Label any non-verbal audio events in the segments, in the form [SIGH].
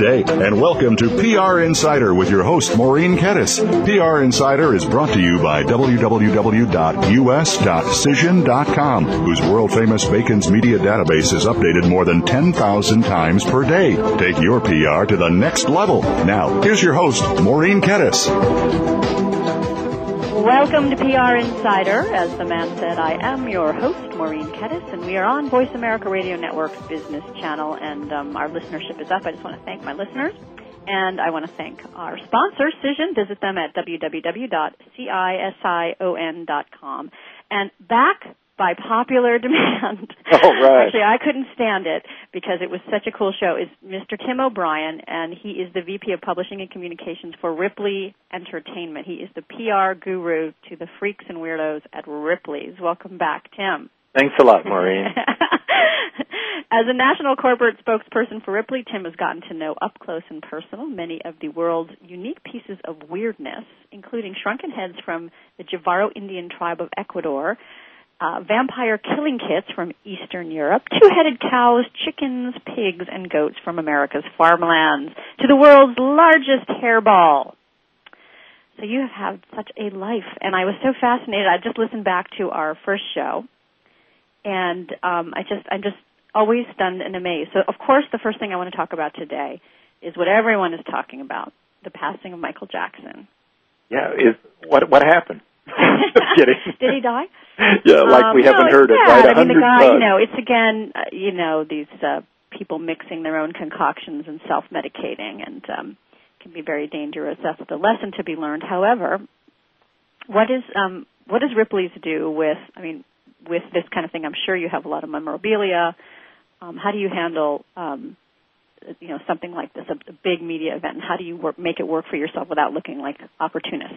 And welcome to PR Insider with your host, Maureen Kettis. PR Insider is brought to you by www.us.cision.com, whose world famous Bacon's media database is updated more than 10,000 times per day. Take your PR to the next level. Now, here's your host, Maureen Kettis. Welcome to PR Insider. As the man said, I am your host, Maureen Kettis, and we are on Voice America Radio Network's business channel, and um, our listenership is up. I just want to thank my listeners, and I want to thank our sponsor, Cision. Visit them at www.cision.com. And back by popular [LAUGHS] demand. Oh, right. Actually, I couldn't stand it because it was such a cool show. Is Mr. Tim O'Brien, and he is the VP of Publishing and Communications for Ripley Entertainment. He is the PR guru to the freaks and weirdos at Ripley's. Welcome back, Tim. Thanks a lot, Maureen. [LAUGHS] As a national corporate spokesperson for Ripley, Tim has gotten to know up close and personal many of the world's unique pieces of weirdness, including shrunken heads from the Jivaro Indian tribe of Ecuador, uh, vampire killing kits from Eastern Europe, two-headed cows, chickens, pigs, and goats from America's farmlands, to the world's largest hairball. So you have had such a life, and I was so fascinated. I just listened back to our first show, and um, I just I'm just always stunned and amazed. So of course, the first thing I want to talk about today is what everyone is talking about: the passing of Michael Jackson. Yeah, is what what happened? Just kidding. [LAUGHS] Did he die? Yeah, like Um, we haven't no, heard it right I mean, the guy, times. you know, it's again, uh, you know, these uh, people mixing their own concoctions and self-medicating, and um, can be very dangerous. That's the lesson to be learned. However, what is um, what does Ripley's do with? I mean, with this kind of thing, I'm sure you have a lot of memorabilia. Um, how do you handle, um, you know, something like this, a, a big media event, and how do you work, make it work for yourself without looking like opportunists?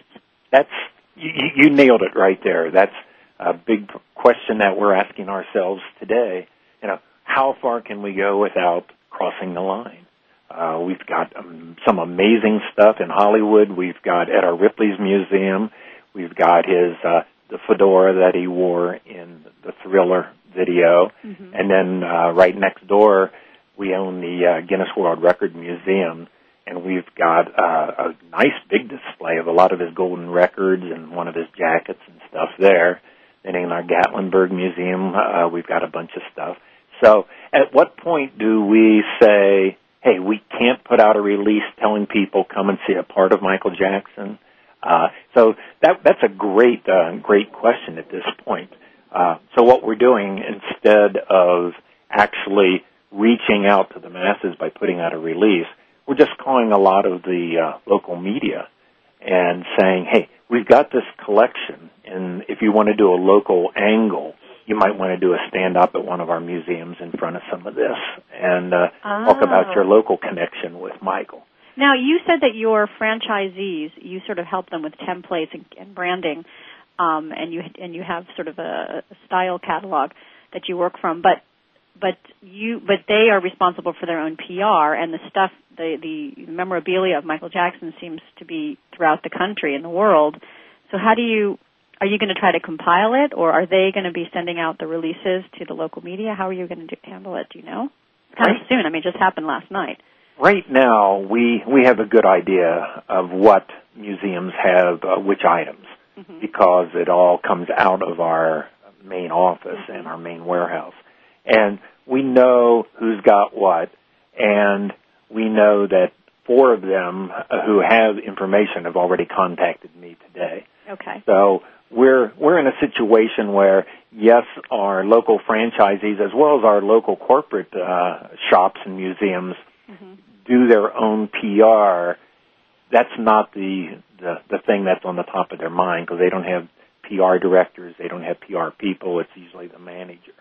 That's you, you nailed it right there. That's a big question that we're asking ourselves today. You know, how far can we go without crossing the line? Uh, we've got um, some amazing stuff in Hollywood. We've got at our Ripley's Museum. We've got his uh, the fedora that he wore in the Thriller video, Mm-hmm. and then uh, right next door we own the uh, Guinness World Record Museum, and we've got uh, a nice big display of a lot of his golden records and one of his jackets and stuff there. And in our Gatlinburg Museum, uh, we've got a bunch of stuff. So, at what point do we say, "Hey, we can't put out a release telling people come and see a part of Michael Jackson"? Uh, so that that's a great uh, great question at this point. Uh, so what we're doing instead of actually reaching out to the masses by putting out a release, we're just calling a lot of the uh, local media and saying, "Hey, we've got this collection, and if you want to do a local angle, you might want to do a stand up at one of our museums in front of some of this and uh, talk about Oh. your local connection with Michael." Now, you said that your franchisees, you sort of help them with templates and, and branding, um, and you and you have sort of a, a style catalog that you work from. But but you but they are responsible for their own PR and the stuff the the memorabilia of Michael Jackson seems to be throughout the country and the world. So how do you are you going to try to compile it, or are they going to be sending out the releases to the local media? How are you going to do, handle it? Do you know? It's kind of Right. soon. I mean, it just happened last night. Right now, we we have a good idea of what museums have uh, which items Mm-hmm. because it all comes out of our main office and our main warehouse, and we know who's got what, and we know that four of them uh, who have information have already contacted me today. Okay. So we're we're in a situation where yes, our local franchisees as well as our local corporate uh, shops and museums do their own PR. That's not the, the the thing that's on the top of their mind because they don't have PR directors. They don't have PR people. It's usually the manager.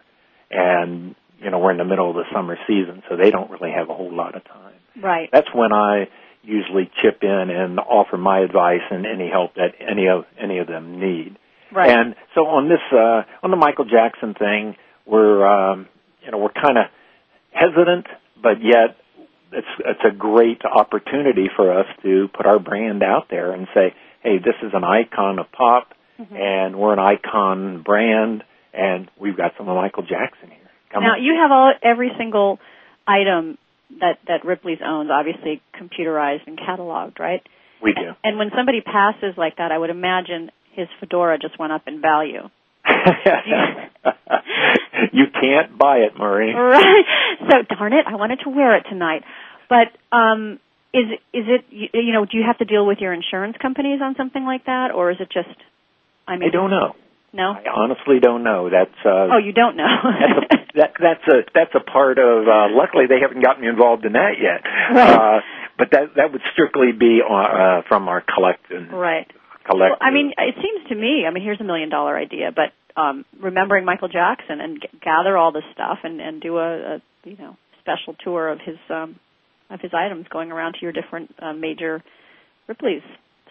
And, you know, we're in the middle of the summer season, so they don't really have a whole lot of time. Right. That's when I usually chip in and offer my advice and any help that any of any of them need. Right. And so on this uh on the Michael Jackson thing, we're um you know, we're kind of hesitant, but yet it's it's a great opportunity for us to put our brand out there and say, "Hey, this is an icon of pop Mm-hmm. and we're an icon brand and we've got some of Michael Jackson here." Come now on. you have all every single item that that Ripley's owns, obviously computerized and cataloged, right? we do. And when somebody passes like that, I would imagine his fedora just went up in value. [LAUGHS] you can't buy it, Marie. Right. So darn it, I wanted to wear it tonight. But um is is it you, you know, do you have to deal with your insurance companies on something like that or is it just I mean I don't know. No? I honestly don't know. That's uh Oh, you don't know. that's a, [LAUGHS] that that's a that's a part of uh luckily they haven't gotten me involved in that yet. Right. Uh but that that would strictly be uh, from our collective right. collective. Well, I mean, it seems to me. I mean, here's a million dollar idea, but um, remembering Michael Jackson and g- gather all this stuff and and do a, a you know special tour of his um, of his items going around to your different uh, major Ripley's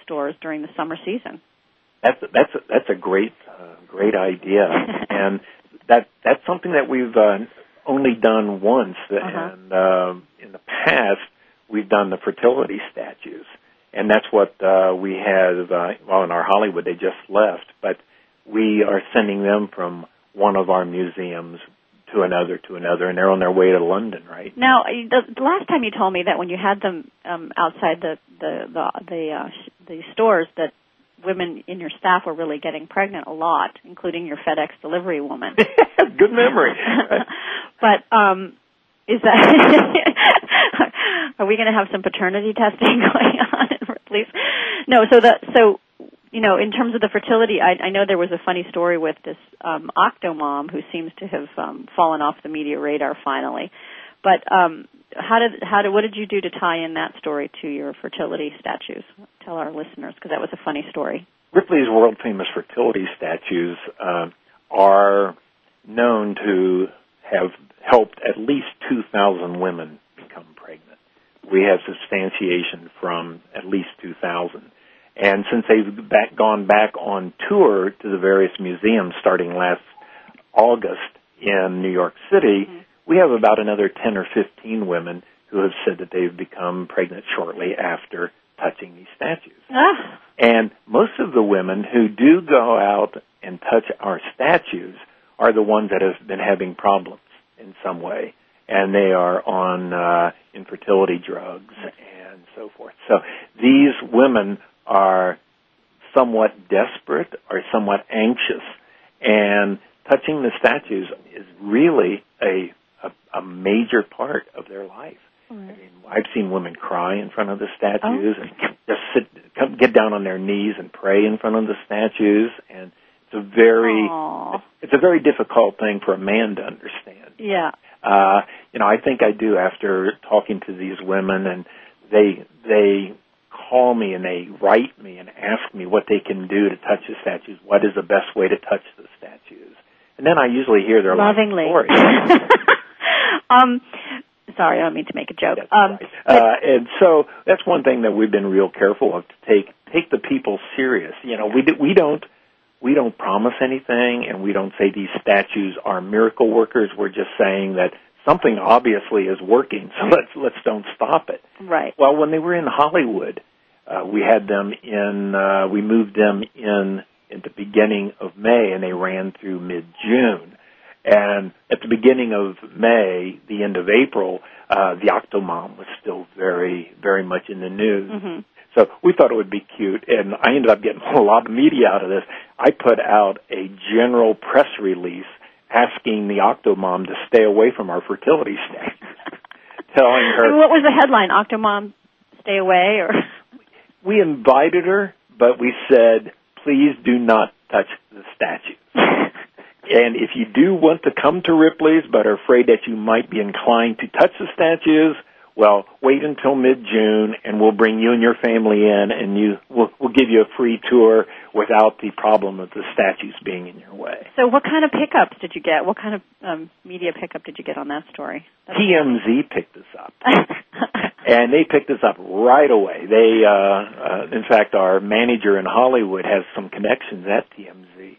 stores during the summer season. That's that's a, that's a great uh, great idea, [LAUGHS] and that that's something that we've uh, only done once, Uh-huh. and um, in the past we've done the fertility statues, and that's what uh, we have. Uh, well, in our Hollywood, they just left, but we are sending them from one of our museums to another to another, and they're on their way to London, right? Now, the, the last time you told me that when you had them um, outside the the the the, uh, the stores, that women in your staff were really getting pregnant a lot, including your FedEx delivery woman. [LAUGHS] Good memory. [LAUGHS] but um is that [LAUGHS] are we going to have some paternity testing going on at Ripley's? No, so the so you know, in terms of the fertility, I, I know there was a funny story with this um, octomom who seems to have um, fallen off the media radar finally. But um, how did how did what did you do to tie in that story to your fertility statues? Tell our listeners because that was a funny story. Ripley's world famous fertility statues uh, are known to have helped at least 2,000 women become pregnant. We have substantiation from at least 2,000. And since they've back, gone back on tour to the various museums starting last August in New York City, we have about another 10 or 15 women who have said that they've become pregnant shortly after touching these statues. Ah, And most of the women who do go out and touch our statues are the ones that have been having problems in some way. And they are on uh, infertility drugs and so forth. So these women are somewhat desperate or somewhat anxious. And touching the statues is really a, a, a major part of their life. I mean, I've seen women cry in front of the statues and just sit, come, get down on their knees and pray in front of the statues, and it's a very, it's a very difficult thing for a man to understand. yeah. Uh, you know, I think I do after talking to these women, and they they call me and they write me and ask me what they can do to touch the statues. What is the best way to touch the statues? And then I usually hear their life lovingly. story. [LAUGHS] [LAUGHS] um, sorry, I don't mean to make a joke. Um, right. uh, and so that's one thing that we've been real careful of to take take the people serious. You know, we do, we don't we don't promise anything, and we don't say these statues are miracle workers. We're just saying that something obviously is working, so [LAUGHS] let's let's don't stop it. right. Well, when they were in Hollywood, uh, we had them in. Uh, we moved them in at the beginning of May, and they ran through mid June. And at the beginning of May, the end of April, uh, the Octomom was still very, very much in the news. hmm So we thought it would be cute, and I ended up getting [LAUGHS] a lot of media out of this. I put out a general press release asking the Octomom to stay away from our fertility [LAUGHS] statue, telling her What was the headline? Octomom, stay away, or we invited her, but we said, please do not touch the statue. [LAUGHS] And if you do want to come to Ripley's, but are afraid that you might be inclined to touch the statues, well, wait until mid-June and we'll bring you and your family in and you, we'll, we'll give you a free tour without the problem of the statues being in your way. So what kind of pickups did you get? What kind of um, media pickup did you get on that story? That's TMZ picked us up. [LAUGHS] and they picked us up right away. They, uh, uh, in fact, our manager in Hollywood has some connections at TMZ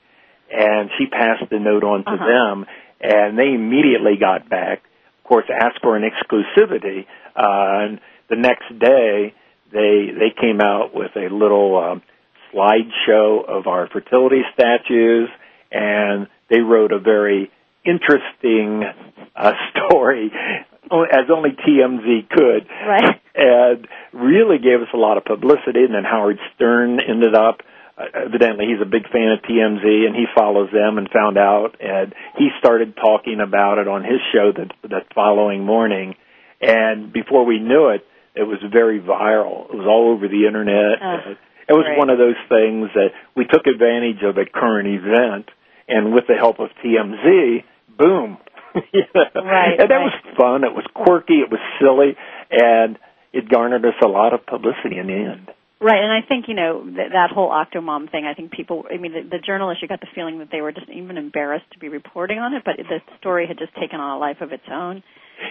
and she passed the note on to uh-huh. them and they immediately got back of course, asked for an exclusivity. Uh, and the next day, they they came out with a little um, slideshow of our fertility statues, and they wrote a very interesting uh, [LAUGHS] story, as only TMZ could, right. and really gave us a lot of publicity. And then Howard Stern ended up evidently he's a big fan of TMZ and he follows them and found out and he started talking about it on his show the the following morning. And before we knew it it was very viral. It was all over the internet. Uh, it was one of those things that we took advantage of a current event and with the help of TMZ boom. [LAUGHS] Right, and that right. was fun. It was quirky. It was silly. And it garnered us a lot of publicity in the end Right, and I think you know th- that whole Octomom thing. I think people, I mean, the, the journalists, you got the feeling that they were just even embarrassed to be reporting on it, but the story had just taken on a life of its own.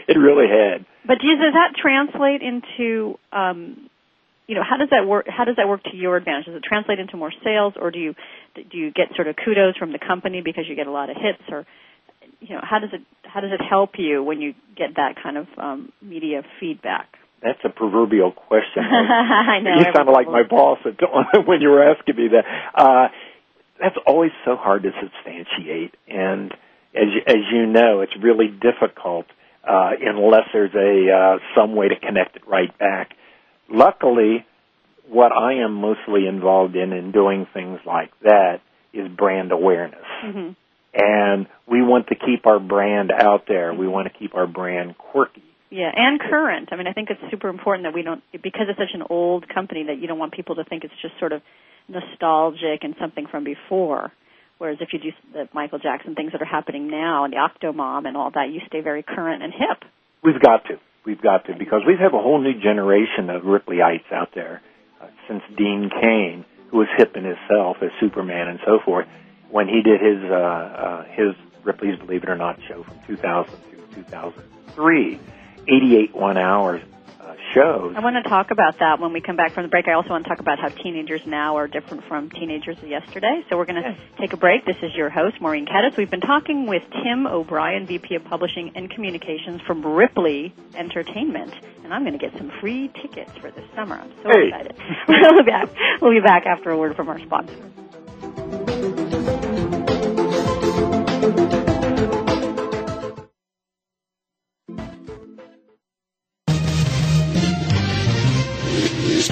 It really had. But does that translate into, um, you know, how does that work? How does that work to your advantage? Does it translate into more sales, or do you do you get sort of kudos from the company because you get a lot of hits, or you know, how does it how does it help you when you get that kind of um, media feedback? That's a proverbial question. [LAUGHS] I know. You sounded like my boss [LAUGHS] when you were asking me that. Uh, that's always so hard to substantiate, and as as you know, it's really difficult uh, unless there's a uh, some way to connect it right back. Luckily, what I am mostly involved in in doing things like that is brand awareness. Mm-hmm. And we want to keep our brand out there. We want to keep our brand quirky. Yeah, and current. I mean, I think it's super important that we don't, because it's such an old company, that you don't want people to think it's just sort of nostalgic and something from before. Whereas if you do the Michael Jackson things that are happening now and the Octomom and all that, you stay very current and hip. We've got to. We've got to because we have a whole new generation of Ripley'ites out there. Uh, since Dean Cain, who was hip in himself as Superman and so forth, when he did his uh, uh, his Ripley's Believe It or Not show from 2000 to 2003 88 one hour uh, shows. I want to talk about that when we come back from the break. I also want to talk about how teenagers now are different from teenagers of yesterday. So we're going to yes. take a break. This is your host, Maureen Kettis. We've been talking with Tim O'Brien, VP of Publishing and Communications from Ripley Entertainment. And I'm going to get some free tickets for this summer. I'm so hey. excited. [LAUGHS] we'll, be back. we'll be back after a word from our sponsor.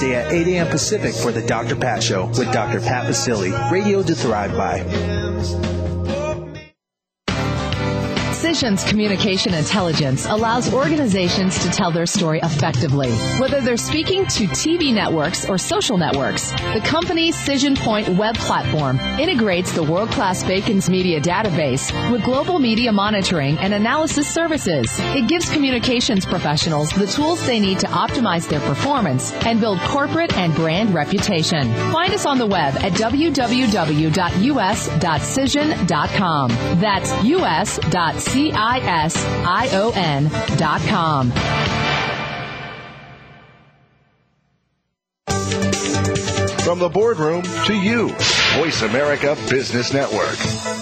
at 8 a.m. Pacific for the Dr. Pat Show with Dr. Pat Baccili, radio to thrive by. Cision's communication intelligence allows organizations to tell their story effectively. Whether they're speaking to TV networks or social networks, the company's Cision Point web platform integrates the world-class Bacon's Media database with global media monitoring and analysis services. It gives communications professionals the tools they need to optimize their performance and build corporate and brand reputation. Find us on the web at www.us.cision.com. That's us.cision.com. C-I-S-I-O-N dot com. From the boardroom to you, Voice America Business Network.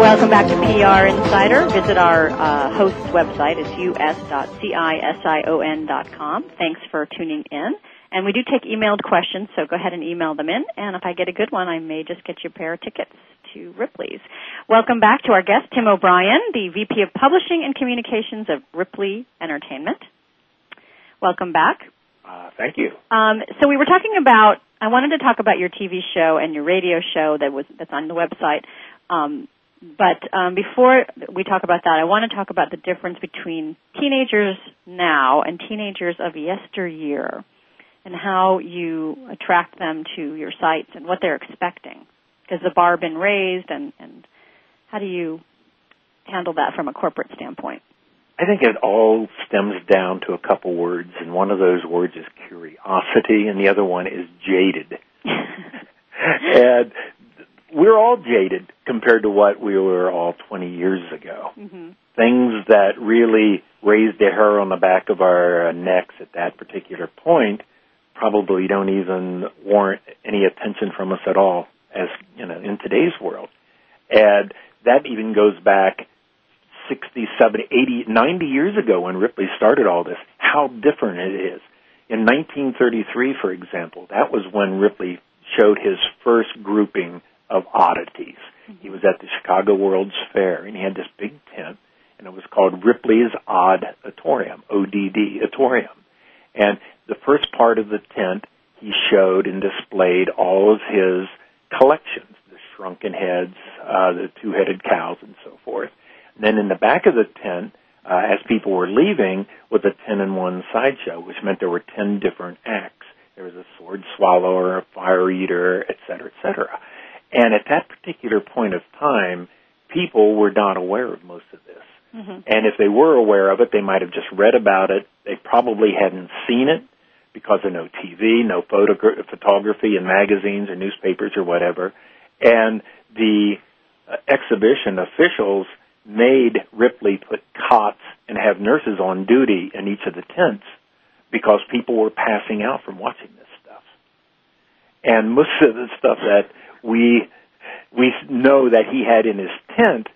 Welcome back to PR Insider. Visit our uh, host's website. It's us.cision.com. Thanks for tuning in. And we do take emailed questions, so go ahead and email them in. And if I get a good one, I may just get you a pair of tickets to Ripley's. Welcome back to our guest, Tim O'Brien, the VP of Publishing and Communications of Ripley Entertainment. Welcome back. Uh, thank you. Um, so we were talking about. I wanted to talk about your TV show and your radio show that was that's on the website. Um, but um, before we talk about that, I want to talk about the difference between teenagers now and teenagers of yesteryear, and how you attract them to your sites and what they're expecting. Has the bar been raised, and, and how do you handle that from a corporate standpoint? I think it all stems down to a couple words, and one of those words is curiosity, and the other one is jaded. [LAUGHS] and we're all jaded compared to what we were all 20 years ago. Mm-hmm. Things that really raised the hair on the back of our necks at that particular point probably don't even warrant any attention from us at all as you know in today's world and that even goes back 60 70 80 90 years ago when ripley started all this how different it is. In 1933 for example that was when ripley showed his first grouping of oddities. He was at the chicago world's fair and he had this big tent and it was called ripley's odd auditorium Odditorium. And the first part of the tent he showed and displayed all of his collections, the shrunken heads, uh, the two-headed cows, and so forth. Then in the back of the tent, uh, as people were leaving, was a ten-in-one sideshow, which meant there were ten different acts. There was a sword swallower, a fire eater, et cetera, et cetera. And at that particular point of time, people were not aware of most of this. Mm-hmm. And if they were aware of it, they might have just read about it. They probably hadn't seen it because of no TV, no photogra- photography in magazines or newspapers or whatever. And the uh, exhibition officials made Ripley put cots and have nurses on duty in each of the tents because people were passing out from watching this stuff. And most of the stuff that we we know that he had in his tent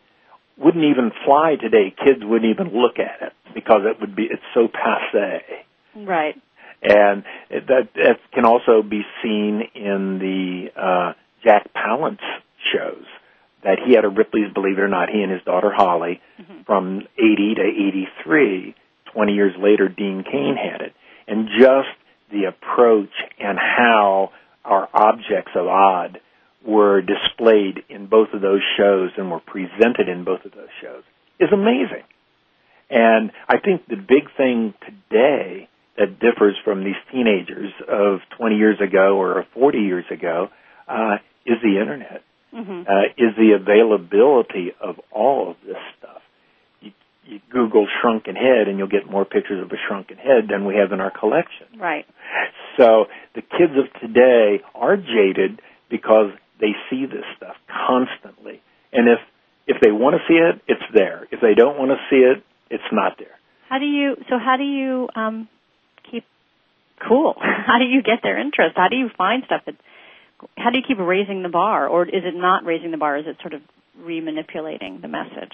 wouldn't even fly today. Kids wouldn't even look at it because it would be it's so passe. Right. And it, that that can also be seen in the uh, Jack Palance shows that he had a Ripley's Believe It or Not. He and his daughter Holly Mhm. from 80 to 83. 20 years later, Dean Cain had it, and just the approach and how our objects of odd were displayed in both of those shows and were presented in both of those shows is amazing. And I think the big thing today that differs from these teenagers of 20 years ago or 40 years ago uh, is the internet. Mm-hmm. Uh, is the availability of all of this stuff. You, you Google shrunken head and you'll get more pictures of a shrunken head than we have in our collection. Right. So the kids of today are jaded because they see this stuff constantly. And if if they want to see it, it's there. If they don't want to see it, it's not there. How do you so how do you um keep cool? [LAUGHS] How do you get their interest? How do you find stuff that how do you keep raising the bar or is it not raising the bar? Is it sort of remanipulating the message?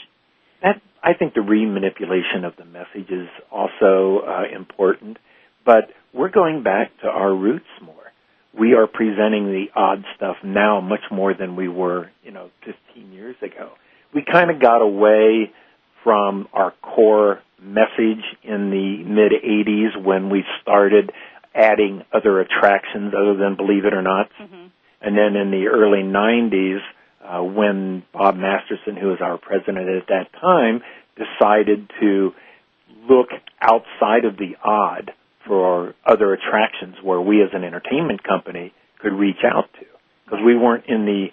That I think the remanipulation of the message is also uh, important, but we're going back to our roots more. We are presenting the odd stuff now much more than we were, you know, 15 years ago. We kind of got away from our core message in the mid 80s when we started adding other attractions other than believe it or not. Mm-hmm. And then in the early 90s, uh, when Bob Masterson, who was our president at that time, decided to look outside of the odd for other attractions where we as an entertainment company could reach out to. Because we weren't in the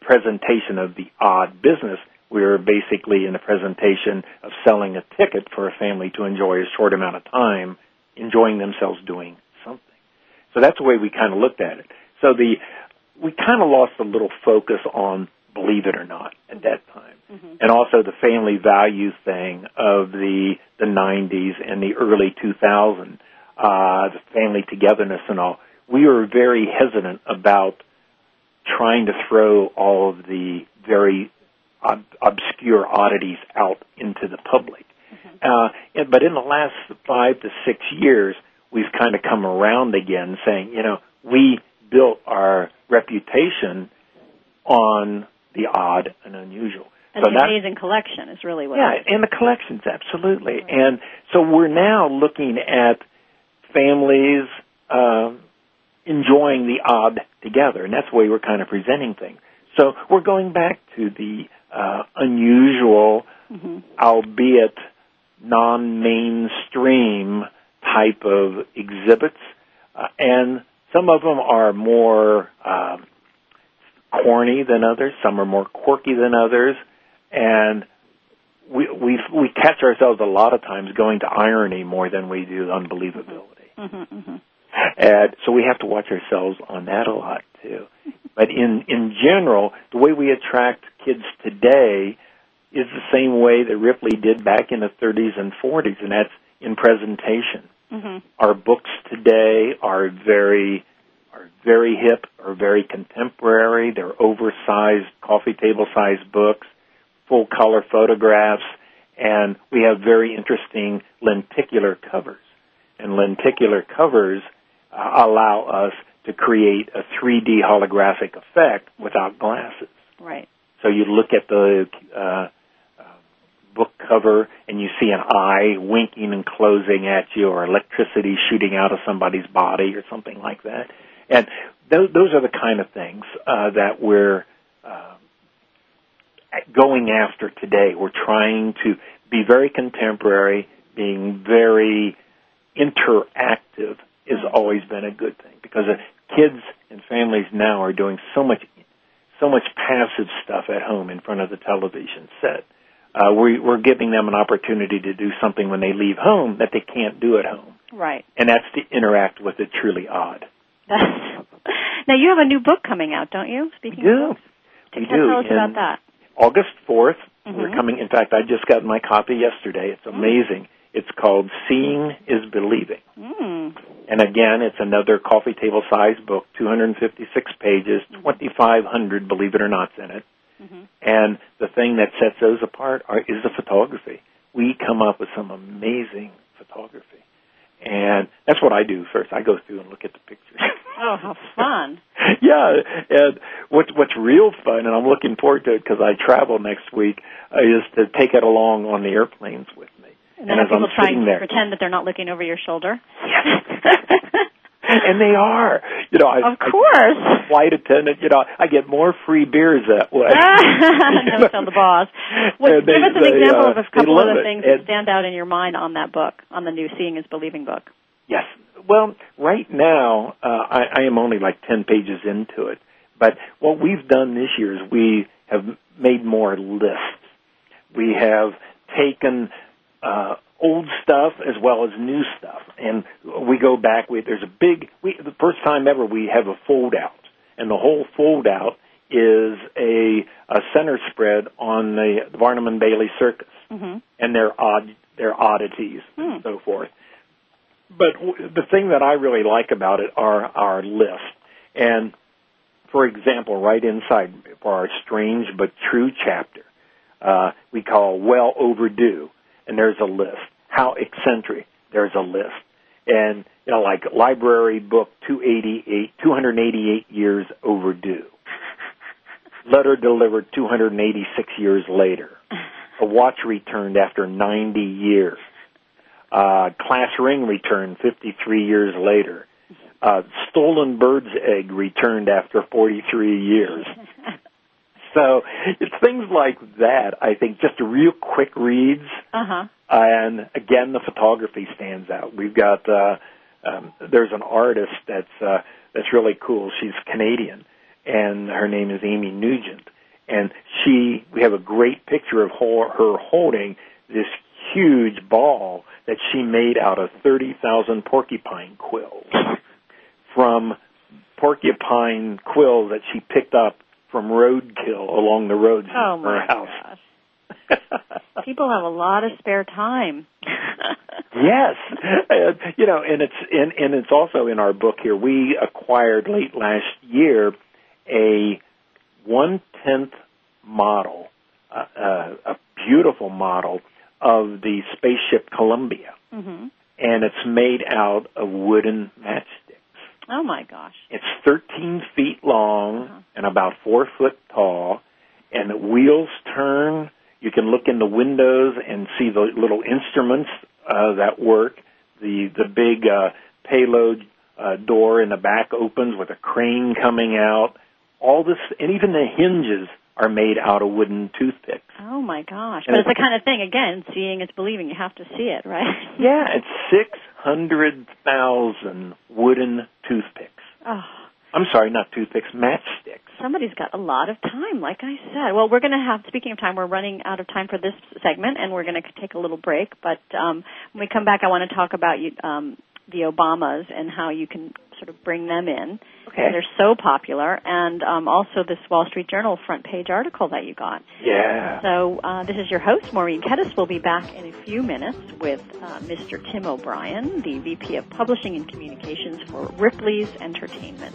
presentation of the odd business. We were basically in the presentation of selling a ticket for a family to enjoy a short amount of time, enjoying themselves doing something. So that's the way we kind of looked at it. So the we kind of lost a little focus on believe it or not at that time. Mm-hmm. And also the family value thing of the the 90s and the early 2000s, uh, the family togetherness and all. We were very hesitant about trying to throw all of the very ob- obscure oddities out into the public. Mm-hmm. Uh, but in the last five to six years, we've kind of come around again saying, you know, we built our reputation on the odd and unusual. And so the that, amazing collection is really what. Yeah, and the collections absolutely. Right. And so we're now looking at families um, enjoying the odd together, and that's the way we're kind of presenting things. So we're going back to the uh, unusual, mm-hmm. albeit non-mainstream type of exhibits, uh, and some of them are more uh, corny than others. Some are more quirky than others, and we we we catch ourselves a lot of times going to irony more than we do unbelievability. Mm-hmm, mm-hmm. And so we have to watch ourselves on that a lot too. But in in general, the way we attract kids today is the same way that Ripley did back in the 30s and 40s, and that's in presentation. Mm-hmm. Our books today are very are very hip, are very contemporary. They're oversized, coffee table sized books, full color photographs, and we have very interesting lenticular covers. And lenticular covers uh, allow us to create a 3D holographic effect without glasses. Right. So you look at the uh, book cover and you see an eye winking and closing at you or electricity shooting out of somebody's body or something like that. And those, those are the kind of things uh, that we're uh, going after today. We're trying to be very contemporary, being very interactive has always been a good thing because kids and families now are doing so much so much passive stuff at home in front of the television set uh, we, we're giving them an opportunity to do something when they leave home that they can't do at home. Right. And that's to interact with the truly odd. [LAUGHS] now you have a new book coming out, don't you? Speaking we do. of books. We do. Tell us about that. August 4th, mm-hmm. we're coming. In fact, I just got my copy yesterday. It's mm. amazing. Mm. It's called Seeing is Believing. Mm. And again, it's another coffee table size book, 256 pages, mm-hmm. 2,500, believe it or not, in it. Mm-hmm. And the thing that sets those apart are, is the photography. We come up with some amazing photography. And that's what I do first. I go through and look at the pictures. [LAUGHS] Oh, how fun! [LAUGHS] yeah, and what's what's real fun, and I'm looking forward to it because I travel next week, uh, is to take it along on the airplanes with me. And, and as I'm try there, pretend that they're not looking over your shoulder. Yes. [LAUGHS] and they are. You know, I, of course. I, flight attendant. You know, I get more free beers that way. [LAUGHS] no, [LAUGHS] tell the boss. Well, give us an they, example uh, of a couple of the things it. that stand out in your mind on that book, on the new Seeing is Believing book. Yes. Well, right now, uh, I, I am only like 10 pages into it. But what we've done this year is we have made more lists. We have taken uh, old stuff as well as new stuff, and we go back. We, there's a big. We, the first time ever we have a fold out, and the whole fold out is a, a center spread on the Barnum and Bailey Circus Mm-hmm. and their odd their oddities and so forth. But w- the thing that I really like about it are our lists. And for example, right inside for our strange but true chapter, uh, we call well overdue, and there's a list. How eccentric, there's a list. And you know, like library book 288, 288 years overdue. [LAUGHS] Letter delivered 286 years later. A watch returned after 90 years. Uh, class ring returned 53 years later. Uh, stolen bird's egg returned after 43 years. [LAUGHS] So it's things like that. I think just real quick reads, Uh huh. and again the photography stands out. We've got uh, um, there's an artist that's uh, that's really cool. She's Canadian, and her name is Amy Nugent, and she we have a great picture of her, her holding this huge ball that she made out of thirty thousand porcupine quills [LAUGHS] from porcupine quills that she picked up from roadkill along the roads Oh in her my house. gosh. People have a lot of spare time. [LAUGHS] Yes, uh, you know, and it's and, and it's also in our book here. We acquired late last year a one tenth model, uh, uh, a beautiful model of the spaceship Columbia, hmm and it's made out of wooden matchsticks. Oh my gosh. It's 13 feet long Uh-huh. and about four foot tall, and the wheels turn. You can look in the windows and see the little instruments uh, that work. The the big uh, payload uh, door in the back opens with a crane coming out. All this, and even the hinges are made out of wooden toothpicks. Oh my gosh. And But it's it's- the kind of thing again, seeing is believing. You have to see it, right? [LAUGHS] Yeah, it's six hundred thousand wooden toothpicks. Oh, I'm sorry, not toothpicks, matchsticks. somebody's got a lot of time, like I said. Well, we're going to have, speaking of time, we're running out of time for this segment, and we're going to take a little break. But um, when we come back, I want to talk about you, um, the Obamas and how you can sort of bring them in. Okay. They're so popular, and um, also this Wall Street Journal front page article that you got. Yeah. So uh, this is your host, Maureen Kettis. We'll be back in a few minutes with uh, Mr. Tim O'Brien, the VP of Publishing and Communications for Ripley's Entertainment.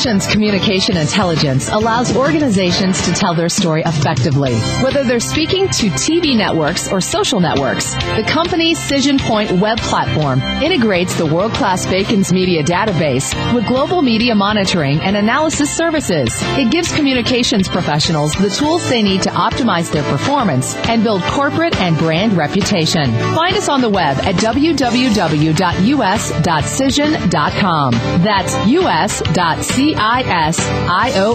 Cision's communication intelligence allows organizations to tell their story effectively. Whether they're speaking to TV networks or social networks, the company's Cision Point web platform integrates the world-class Bacon's media database with global media monitoring and analysis services. It gives communications professionals the tools they need to optimize their performance and build corporate and brand reputation. Find us on the web at www.us.cision.com. That's us.cision.com. Are you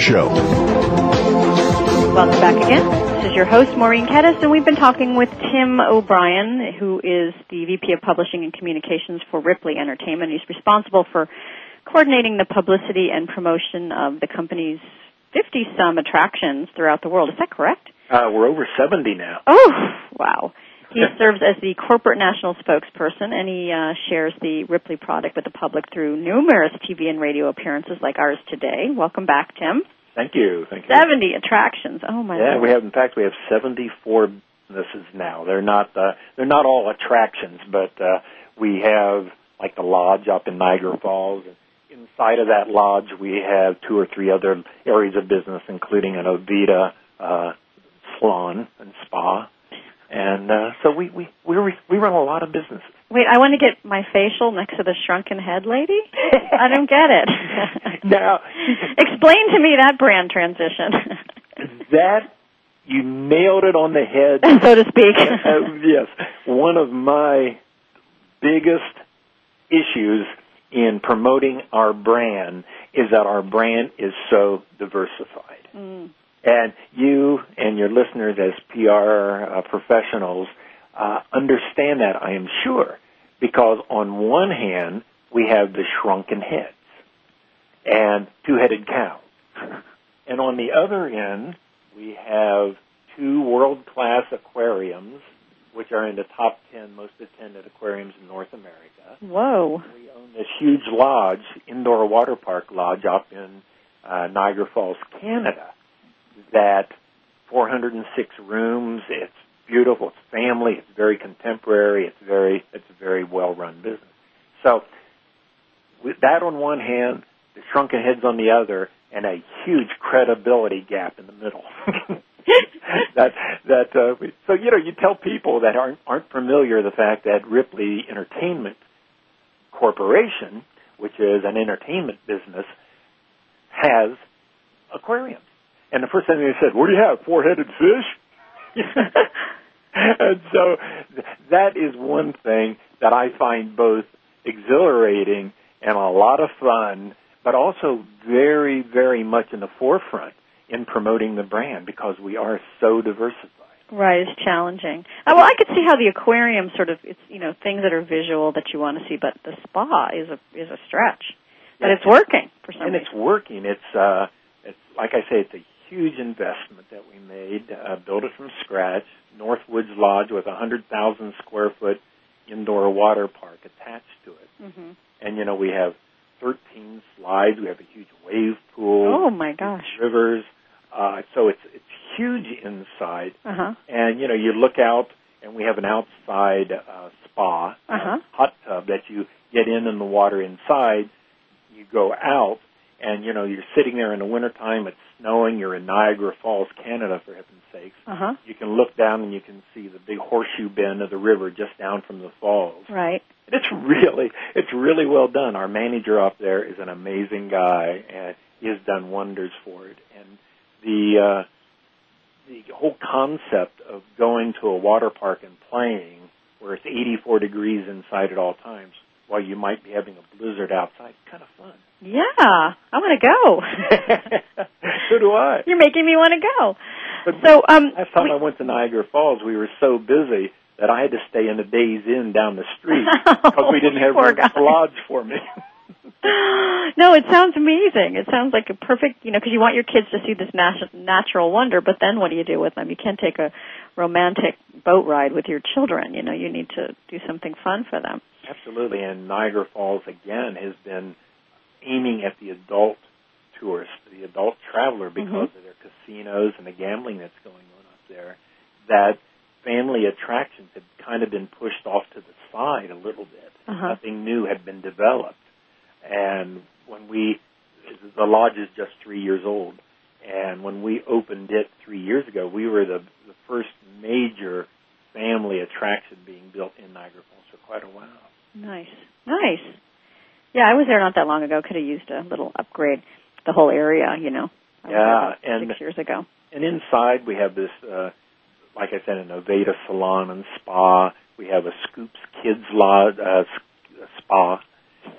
show. Welcome back again. This is your host, Maureen Kettis, and we've been talking with Tim O'Brien, who is the VP of Publishing and Communications for Ripley Entertainment. He's responsible for coordinating the publicity and promotion of the company's 50 some attractions throughout the world. Is that correct? Uh, we're over 70 now. Oh, wow. He serves as the corporate national spokesperson, and he uh, shares the Ripley product with the public through numerous TV and radio appearances like ours today. Welcome back, Tim. Thank you. Thank you. 70 attractions. Oh my Yeah, Lord. we have. In fact, we have 74 businesses now. They're not. Uh, they're not all attractions, but uh, we have like the lodge up in Niagara Falls. Inside of that lodge, we have two or three other areas of business, including an Aveda uh, salon and spa. And uh, so we we we re- we run a lot of businesses. Wait, I want to get my facial next to the shrunken head lady. I don't get it. [LAUGHS] Now, Explain to me that brand transition, [LAUGHS] that you nailed it on the head. [LAUGHS] so to speak. Uh, yes, one of my biggest issues in promoting our brand is that our brand is so diversified. Mm. And you and your listeners as PR uh, professionals uh, understand that, I am sure, because on one hand, we have the shrunken heads and two-headed cows. [LAUGHS] And on the other end, we have two world-class aquariums, which are in the top 10 most attended aquariums in North America. Whoa. We own this huge lodge, indoor water park lodge up in uh, Niagara Falls, Canada, that 406 rooms. It's beautiful. It's family. It's very contemporary. It's very it's a very well run business. So with that on one hand, the shrunken heads on the other, and a huge credibility gap in the middle. [LAUGHS] that that uh, so you know you tell people that aren't aren't familiar the fact that Ripley Entertainment Corporation, which is an entertainment business, has aquariums. And the first thing they said, "What do you have? Four-headed fish?" [LAUGHS] and so that is one thing that I find both exhilarating and a lot of fun, but also very, very much in the forefront in promoting the brand because we are so diversified. Right, it's challenging. Uh, well, I could see how the aquarium sort of it's you know things that are visual that you want to see, but the spa is a is a stretch. But it's working for some and reason. it's working. It's uh, it's like I say, it's a huge investment that we made. Uh, built it from scratch. Northwoods Lodge with a hundred thousand square foot indoor water park attached to it, hmm and you know we have thirteen slides. We have a huge wave pool. Oh my gosh. Rivers. Uh, so it's it's huge inside, Uh huh. and you know you look out, and we have an outside uh, spa, Uh-huh. hot tub that you get in in the water inside. You go out, and you know you're sitting there in the wintertime. It's snowing. You're in Niagara Falls, Canada, for heaven's sakes. Uh huh. You can look down and you can see the big horseshoe bend of the river just down from the falls. Right. It's really, it's really well done. Our manager up there is an amazing guy, and he has done wonders for it. And the uh, the whole concept of going to a water park and playing, where it's 84 degrees inside at all times, while you might be having a blizzard outside, kind of fun. Yeah, I want to go. [LAUGHS] so do I. You're making me want to go. But So, um, last time we- I went to Niagara Falls, we were so busy that I had to stay in a Days Inn down the street [LAUGHS] because we didn't have Poor room guy. to lodge for me. [LAUGHS] no, it sounds amazing. It sounds like a perfect, you know, because you want your kids to see this nat- natural wonder, but then what do you do with them? You can't take a romantic boat ride with your children. You know, you need to do something fun for them. Absolutely, and Niagara Falls again has been aiming at the adult tourist, the adult traveler, because Mhm. of their casinos and the gambling that's going on up there. That family attractions had kind of been pushed off to the side a little bit. Uh-huh. Nothing new had been developed, and when we, the lodge is just three years old, and when we opened it three years ago, we were the the first major family attraction being built in Niagara Falls for quite a while. Nice, nice. Yeah, I was there not that long ago. Could have used a little upgrade. The whole area, you know. I was there Yeah, and- six years ago. And inside we have this, uh, like I said, an Aveda salon and spa. We have a Scoops Kids Lodge, uh, spa,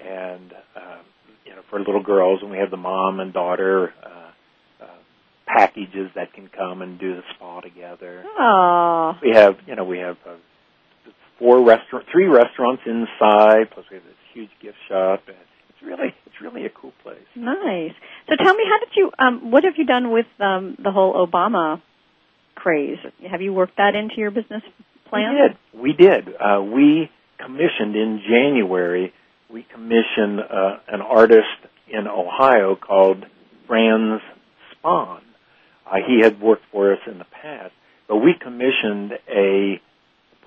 and uh, you know for little girls. And we have the mom and daughter uh, uh, packages that can come and do the spa together. Oh, We have, you know, we have uh, four restaurant, three restaurants inside. Plus we have this huge gift shop. And it's really, it's really a cool place. nice. So tell me, how did you? Um, what have you done with um, the whole Obama craze? Have you worked that into your business plan? We did. We did. Uh, we commissioned in January. We commissioned uh, an artist in Ohio called Franz Spohn. Uh, he had worked for us in the past, but we commissioned a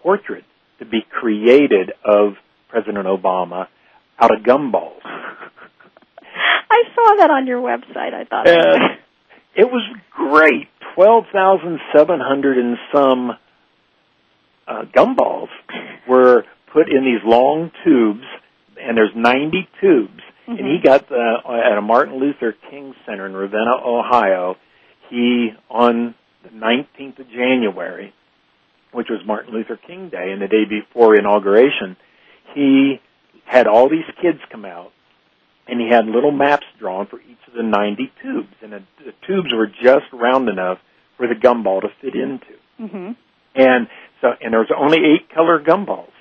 portrait to be created of President Obama out of gumballs. I saw that on your website. I thought. It was great. Twelve thousand seven hundred and some uh, gumballs were put in these long tubes, and there's ninety tubes. And he got the, at a Martin Luther King Center in Ravenna, Ohio. He on the 19th of January, which was Martin Luther King Day, and the day before inauguration, he had all these kids come out and he had little maps drawn for each of the 90 tubes, and the, the tubes were just round enough for the gumball to fit into. hmm And so, and there was only eight color gumballs,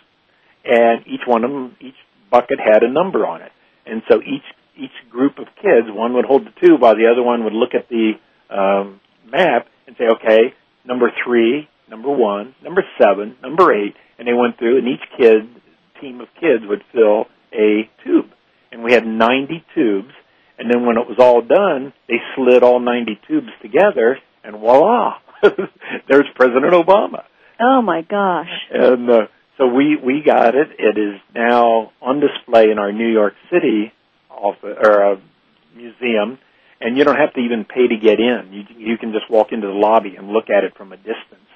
and each one of them, each bucket had a number on it. And so each each group of kids, one would hold the tube while the other one would look at the um, map and say, okay, number three, number one, number seven, number eight, and they went through, and each kid, team of kids, would fill a tube and we had 90 tubes. And then when it was all done, they slid all 90 tubes together, and voila, [LAUGHS] there's President Obama. Oh my gosh. And uh, so we we got it. It is now on display in our New York City office or uh, museum, and you don't have to even pay to get in. You you can just walk into the lobby and look at it from a distance.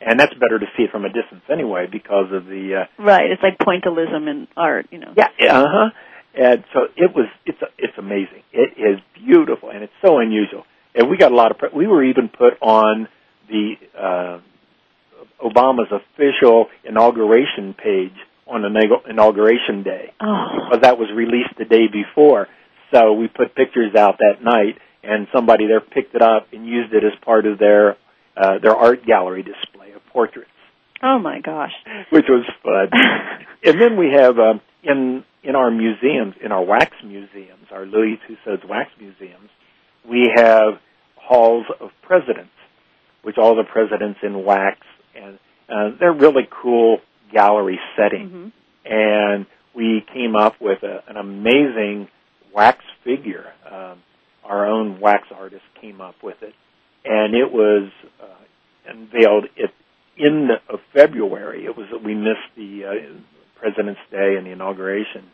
And that's better to see it from a distance anyway because of the uh, Right. It's like pointillism in art. You know. yeah, uh huh. And so it was. It's it's amazing. It is beautiful, and it's so unusual. And we got a lot of. Pre- we were even put on the uh, Obama's official inauguration page on the inauguration day Oh. because that was released the day before. So we put pictures out that night, and somebody there picked it up and used it as part of their uh, their art gallery display portraits Oh my gosh. which was fun. [LAUGHS] and then we have um, in in our museums, in our wax museums, our Louis Tussauds wax museums, we have halls of presidents, which all the presidents in wax, and uh, they're really cool gallery setting. Mhm. And we came up with a, an amazing wax figure. Um, our own wax artist came up with it, and it was uh, unveiled at in of February. It was that we missed the uh, President's Day and the inauguration,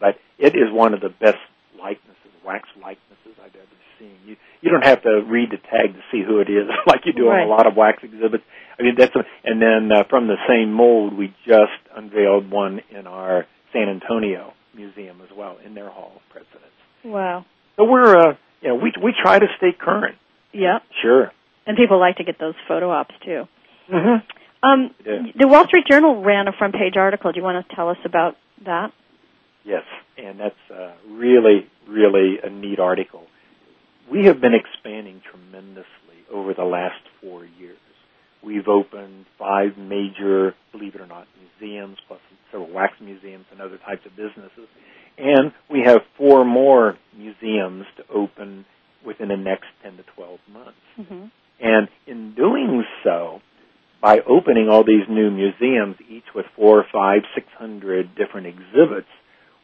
but it is one of the best likenesses, wax likenesses I've ever seen. You you don't have to read the tag to see who it is, [LAUGHS] like you do Right. on a lot of wax exhibits. I mean, that's a, and then uh, from the same mold, we just unveiled one in our San Antonio museum as well in their Hall of Presidents. Wow. So we're uh, you know we we try to stay current. Yeah. Sure. And people like to get those photo ops too. Mm-hmm. Um, Yeah. the Wall Street Journal ran a front page article. Do you want to tell us about that? Yes, and that's uh, really, really a neat article. We have been expanding tremendously over the last four years. We've opened five major, believe it or not, museums, plus several wax museums and other types of businesses. And we have four more museums to open within the next 10 to 12 months. Mm-hmm. And in doing so, by opening all these new museums, each with four, five, six hundred different exhibits,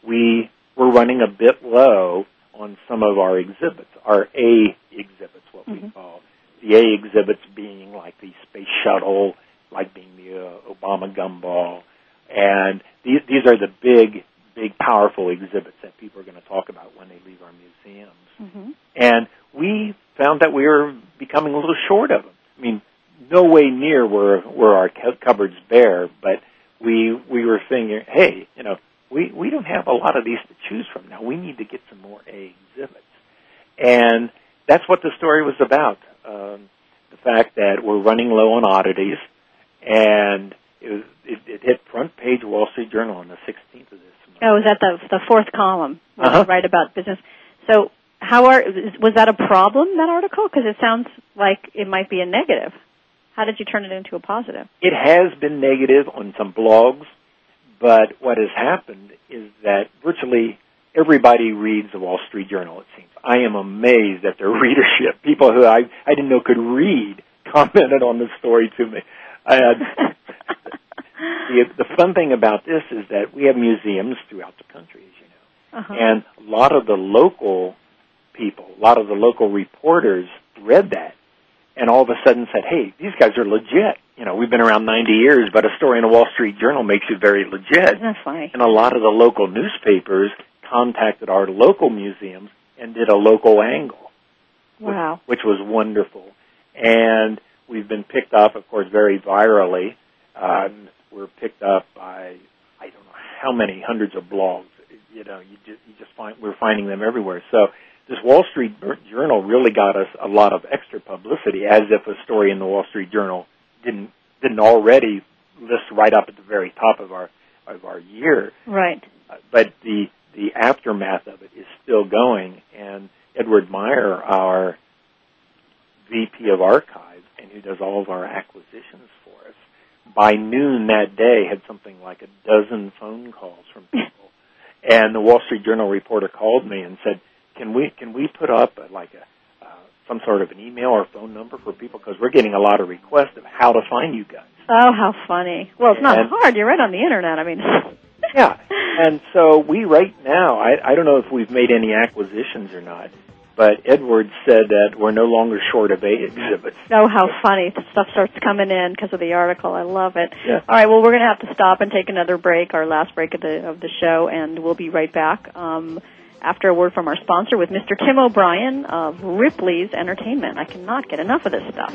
we were running a bit low on some of our exhibits, our A exhibits, what we Mhm. call. The A exhibits being like the space shuttle, like being the uh, Obama gumball, and these, these are the big, big, powerful exhibits that people are going to talk about when they leave our museums Mm-hmm. and we found that we were becoming a little short of them. I mean, no way near were were our cupboards bare, but we we were thinking, hey, you know, we we don't have a lot of these to choose from now. We need to get some more A exhibits, and that's what the story was about. Um, the fact that we're running low on oddities, and it, was, it, it hit front page Wall Street Journal on the 16th of this month. Oh, was that the the fourth column? where Uh-huh. Write about business. So, how are was that a problem that article? Because it sounds like it might be a negative. How did you turn it into a positive? It has been negative on some blogs, but what has happened is that virtually everybody reads the Wall Street Journal, it seems. I am amazed at their [LAUGHS] readership. People who I, I didn't know could read [LAUGHS] commented on the story to me. Uh, [LAUGHS] the, the fun thing about this is that we have museums throughout the country, as you know. Uh-huh. And a lot of the local people, a lot of the local reporters read that and all of a sudden said, hey, these guys are legit. You know, we've been around 90 years, but a story in a Wall Street Journal makes you very legit. Isn't funny? And a lot of the local newspapers contacted our local museums and did a local angle, Wow. which was wonderful. And we've been picked up, of course, very virally. Um, we're picked up by I don't know how many hundreds of blogs. You know, you just you just find we're finding them everywhere. So this Wall Street Journal really got us a lot of extra publicity, as if a story in the Wall Street Journal didn't didn't already list right up at the very top of our of our year. Right. Uh, but the the aftermath of it is still going. And Edward Meyer, our VP of Archives, and who does all of our acquisitions for us, by noon that day had something like a dozen phone calls from people. [LAUGHS] and the Wall Street Journal reporter called me and said, "Can we can we put up a, like a uh, some sort of an email or phone number for people because we're getting a lot of requests of how to find you guys." Oh, how funny. Well, it's not And- hard. You're right on the internet. I mean, [LAUGHS] Yeah. And so we right now, I, I don't know if we've made any acquisitions or not, but Edward said that we're no longer short of A exhibits. Oh, how funny. The stuff starts coming in because of the article. I love it. Yeah. All right, well, we're going to have to stop and take another break, our last break of the, of the show, and we'll be right back um, after a word from our sponsor with Mr. Tim O'Brien of Ripley's Entertainment. I cannot get enough of this stuff.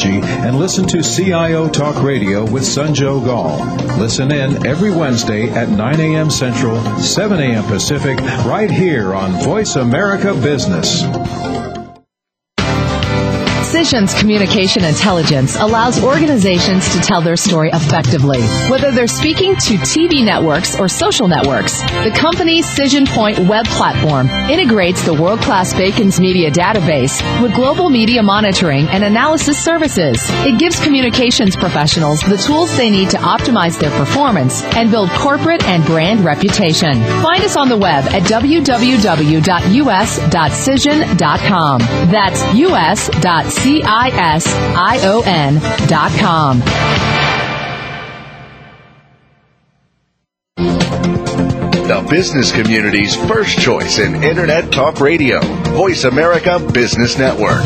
and listen to CIO Talk Radio with Sanjog Aul. Listen in every Wednesday at 9 a.m. Central, 7 a.m. Pacific, right here on Voice America Business. Cision's communication intelligence allows organizations to tell their story effectively. Whether they're speaking to TV networks or social networks, the company's Cision Point web platform integrates the world-class Bacon's Media database with global media monitoring and analysis services. It gives communications professionals the tools they need to optimize their performance and build corporate and brand reputation. Find us on the web at www.us.cision.com. That's us.cision.com. C-I-S-I-O-N dot com. The business community's first choice in Internet Talk Radio. Voice America Business Network.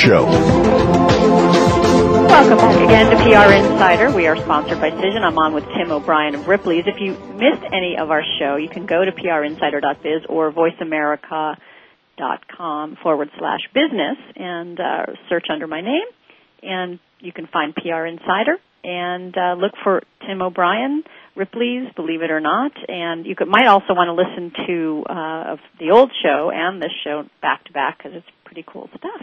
show. Welcome back again to PR Insider. We are sponsored by Cision. I'm on with Tim O'Brien of Ripley's. If you missed any of our show, you can go to prinsider.biz or voiceamerica.com forward slash business and uh, search under my name, and you can find PR Insider and uh, look for Tim O'Brien, Ripley's, believe it or not, and you could, might also want to listen to uh, the old show and this show back to back because it's pretty cool stuff.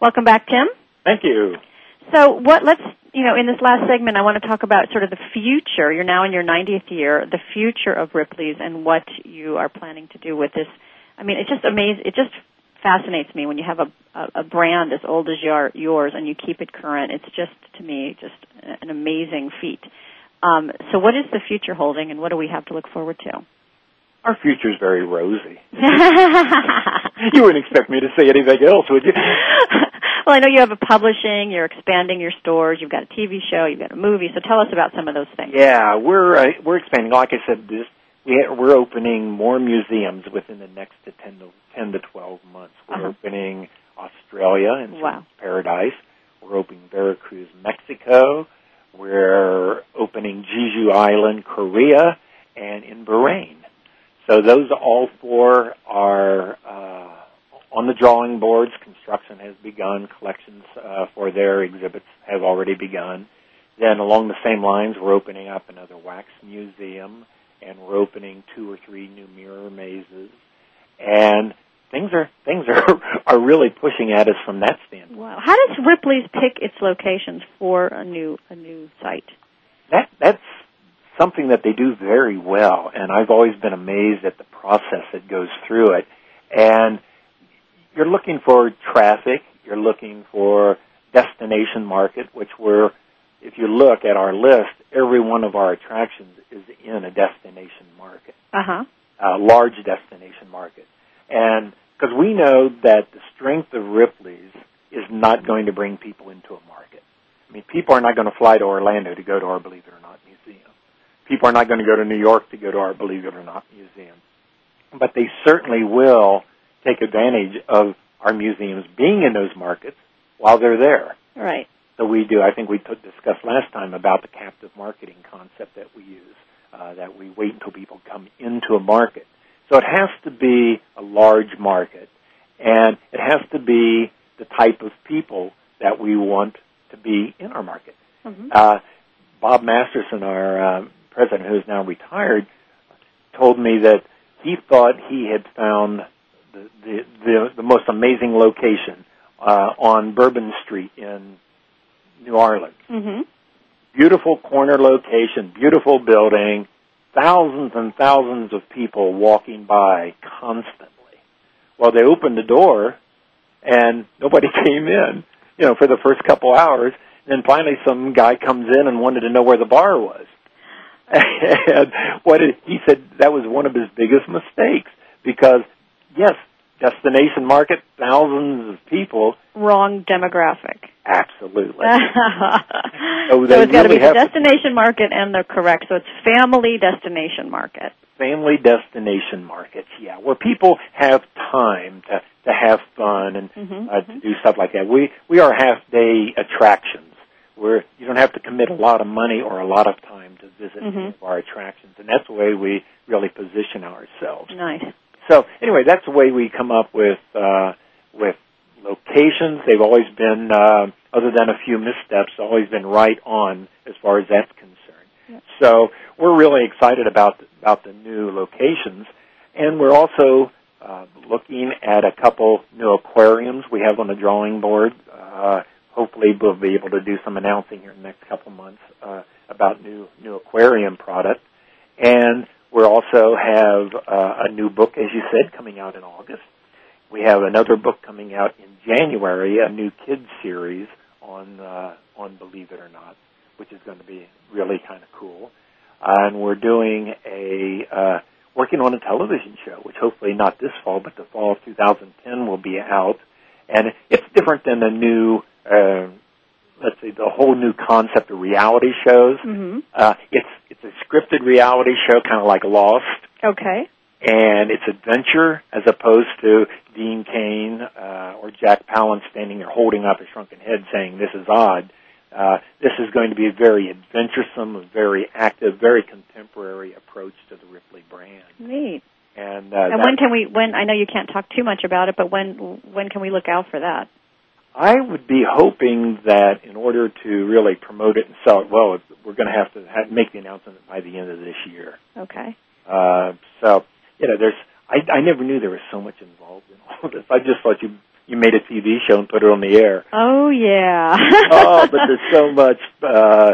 Welcome back, Tim. Thank you. So what let's you know, in this last segment I want to talk about sort of the future. You're now in your 90th year, the future of Ripley's and what you are planning to do with this. I mean, it just amazes it just fascinates me when you have a a, a brand as old as your, yours and you keep it current. It's just to me just an amazing feat. Um, so what is the future holding and what do we have to look forward to? Our future is very rosy. [LAUGHS] you wouldn't expect me to say anything else, would you? [LAUGHS] well, I know you have a publishing, you're expanding your stores, you've got a TV show, you've got a movie. So tell us about some of those things. Yeah, we're uh, we're expanding. Like I said, this we're opening more museums within the next to 10 to 10 to 12 months. We're Uh-huh. opening Australia and Wow. Paradise. We're opening Veracruz, Mexico. We're opening Jeju Island, Korea, and in Bahrain. So those all four are uh, on the drawing boards. Construction has begun. Collections uh, for their exhibits have already begun. Then along the same lines, we're opening up another wax museum, and we're opening two or three new mirror mazes, and things are [LAUGHS] things are are really pushing at us from that standpoint. Wow. How does Ripley's pick its locations for a new a new site? That that's something that they do very well, and I've always been amazed at the process that goes through it. And you're looking for traffic, you're looking for destination market, which we're if you look at our list, every one of our attractions is in a destination market, Uh-huh. a large destination market. And because we know that the strength of Ripley's is not going to bring people into a market. I mean, people are not going to fly to Orlando to go to our Believe It or Not museum. People are not going to go to New York to go to our Believe It or Not museum. but they certainly will take advantage of our museums being in those markets while they're there. Right. So we do. I think we t- discussed last time about the captive marketing concept that we use. Uh, that we wait until people come into a market. So it has to be a large market, and it has to be the type of people that we want to be in our market. Mm-hmm. Uh, Bob Masterson, our uh, president, who is now retired, told me that he thought he had found the the, the, the most amazing location uh, on Bourbon Street in New Orleans. Mm-hmm. Beautiful corner location, beautiful building, thousands and thousands of people walking by constantly. Well, they opened the door and nobody [LAUGHS] came in, you know, for the first couple hours. And then finally some guy comes in and wanted to know where the bar was. [LAUGHS] and what it, he said that was one of his biggest mistakes because yes, destination market, thousands of people. Wrong demographic. Absolutely. [LAUGHS] so, they it's got to really be the have to- destination market and the correct. So it's family destination market. family destination markets, yeah, where people have time to to have fun and Mhm, uh, to do stuff like that. We we are half day attractions where you don't have to commit a lot of money or a lot of time to visit any Mhm. of our attractions, and that's the way we really position ourselves. Nice. So anyway, that's the way we come up with uh, with locations. They've always been, uh, other than a few missteps, always been right on as far as that's concerned. So we're really excited about about the new locations, and we're also uh, looking at a couple new aquariums we have on the drawing board. Uh, hopefully, we'll be able to do some announcing here in the next couple months uh, about new new aquarium product, and we also have uh, a new book, as you said, coming out in August. We have another book coming out in January, a new kids series on uh, on Believe It or Not, which is going to be really kind of cool. and we're doing a uh, working on a television show, which hopefully not this fall, but the fall of 2010 will be out. And it's different than the new, uh, let's say, the whole new concept of reality shows. Mm-hmm. Uh, it's it's a scripted reality show, kind of like Lost Okay. and it's adventure as opposed to Dean Cain uh, or Jack Palance standing there holding up a shrunken head saying, "This is odd." Uh, this is going to be a very adventuresome, a very active, very contemporary approach to the Ripley brand. Neat. And, uh, and when can we? When I know you can't talk too much about it, but when when can we look out for that? I would be hoping that in order to really promote it and sell it well, we're going to have to have, make the announcement by the end of this year. Okay. Uh, so, you know, there's, I, I never knew there was so much involved in all this. I just thought you, you made a TV show and put it on the air. Oh yeah. [LAUGHS] oh, but there's so [LAUGHS] much, uh,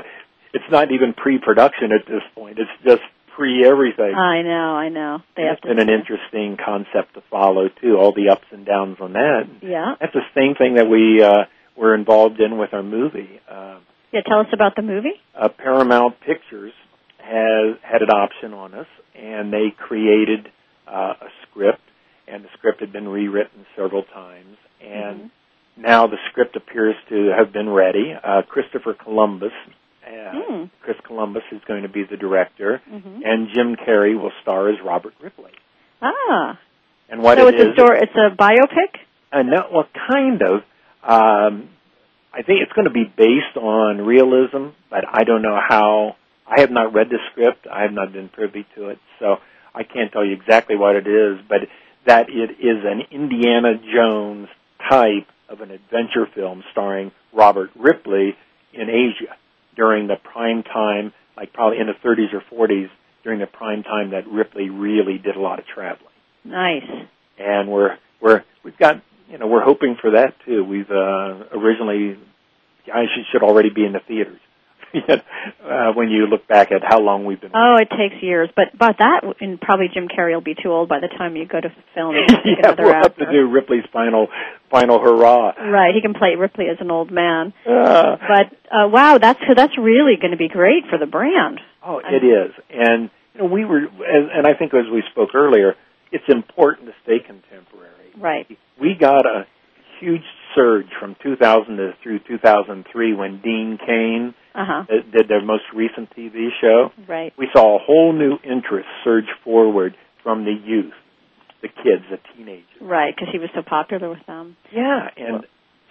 it's not even pre-production at this point. It's just pre-everything. I know. I know. They And have it's to. been an interesting concept to follow too, all the ups and downs on that. Yeah. That's the same thing that we, uh, were involved in with our movie. Uh, Yeah. Tell us about the movie. uh, Paramount Pictures has had an option on us, and they created uh, a script, and the script had been rewritten several times, and now the script appears to have been ready. Uh, Christopher Columbus, uh, Hmm. Chris Columbus is going to be the director, Mhm. and Jim Carrey will star as Robert Ripley. Ah. And what so it it's is- a story. It's a biopic. uh, no, well, kind of. Um, I think it's going to be based on realism, but I don't know how. I have not read the script. I have not been privy to it, so I can't tell you exactly what it is. But that it is an Indiana Jones type of an adventure film starring Robert Ripley in Asia during the prime time, like probably in the 30s or 40s, during the prime time that Ripley really did a lot of traveling Nice. and we're we're we've got you know we're hoping for that too. We've uh, originally I should, should already be in the theaters. [LAUGHS] uh, when you look back at how long we've been, Oh, it takes years, but but that and probably Jim Carrey will be too old by the time you go to film. [LAUGHS] yeah, we'll have to do Ripley's final final hurrah. Right, he can play Ripley as an old man. Uh, But uh, wow, that's that's really going to be great for the brand. oh, it is, and you know we were, and I think as we spoke earlier, it's important to stay contemporary. Right. we got a huge surge from 2000 to through 2003 when Dean Cain Uh huh. uh, did their most recent TV show. Right. We saw a whole new interest surge forward from the youth. the kids, the teenagers. Right, because he was so popular with them. Yeah, and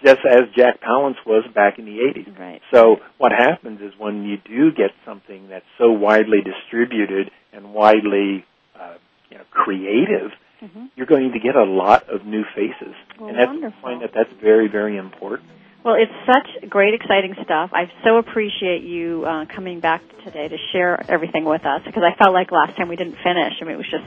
just as Jack Palance was back in the 80s. Right. So what happens is when you do get something that's so widely distributed and widely uh, you know, creative, mm-hmm. you're going to get a lot of new faces. Well, and that's, wonderful. I find that that's very, very important. Well, it's such great, exciting stuff. I so appreciate you uh, coming back today to share everything with us because I felt like last time we didn't finish. I mean, it was just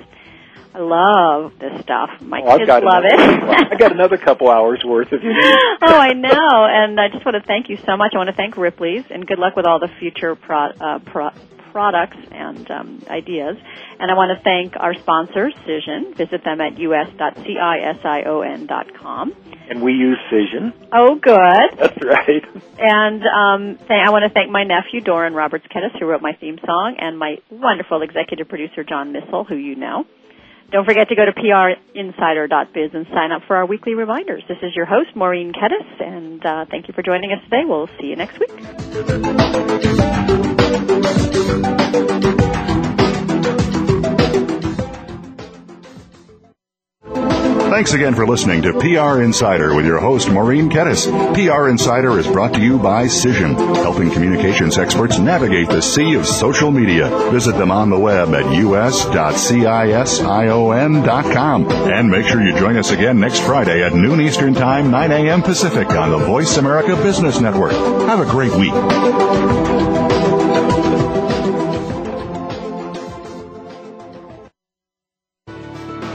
I love this stuff. My oh, kids love it. I got another couple hours worth if you [LAUGHS] oh, I know, and I just want to thank you so much. I want to thank Ripley's, and good luck with all the future pro, uh, pro, products and um, ideas. And I want to thank our sponsors, Cision. Visit them at us.cision.com. And we use Cision. Oh, good. [LAUGHS] That's right. And um, th- I want to thank my nephew, Doran Roberts Kettis, who wrote my theme song, and my wonderful executive producer, John Missel, who you know. Don't forget to go to prinsider.biz and sign up for our weekly reminders. This is your host, Maureen Kettis, and uh, thank you for joining us today. We'll see you next week. Thanks again for listening to PR Insider with your host, Maureen Kettis. PR Insider is brought to you by Cision, helping communications experts navigate the sea of social media. Visit them on the web at us.cision.com. And make sure you join us again next Friday at noon Eastern Time, 9 a.m. Pacific on the Voice America Business Network. Have a great week.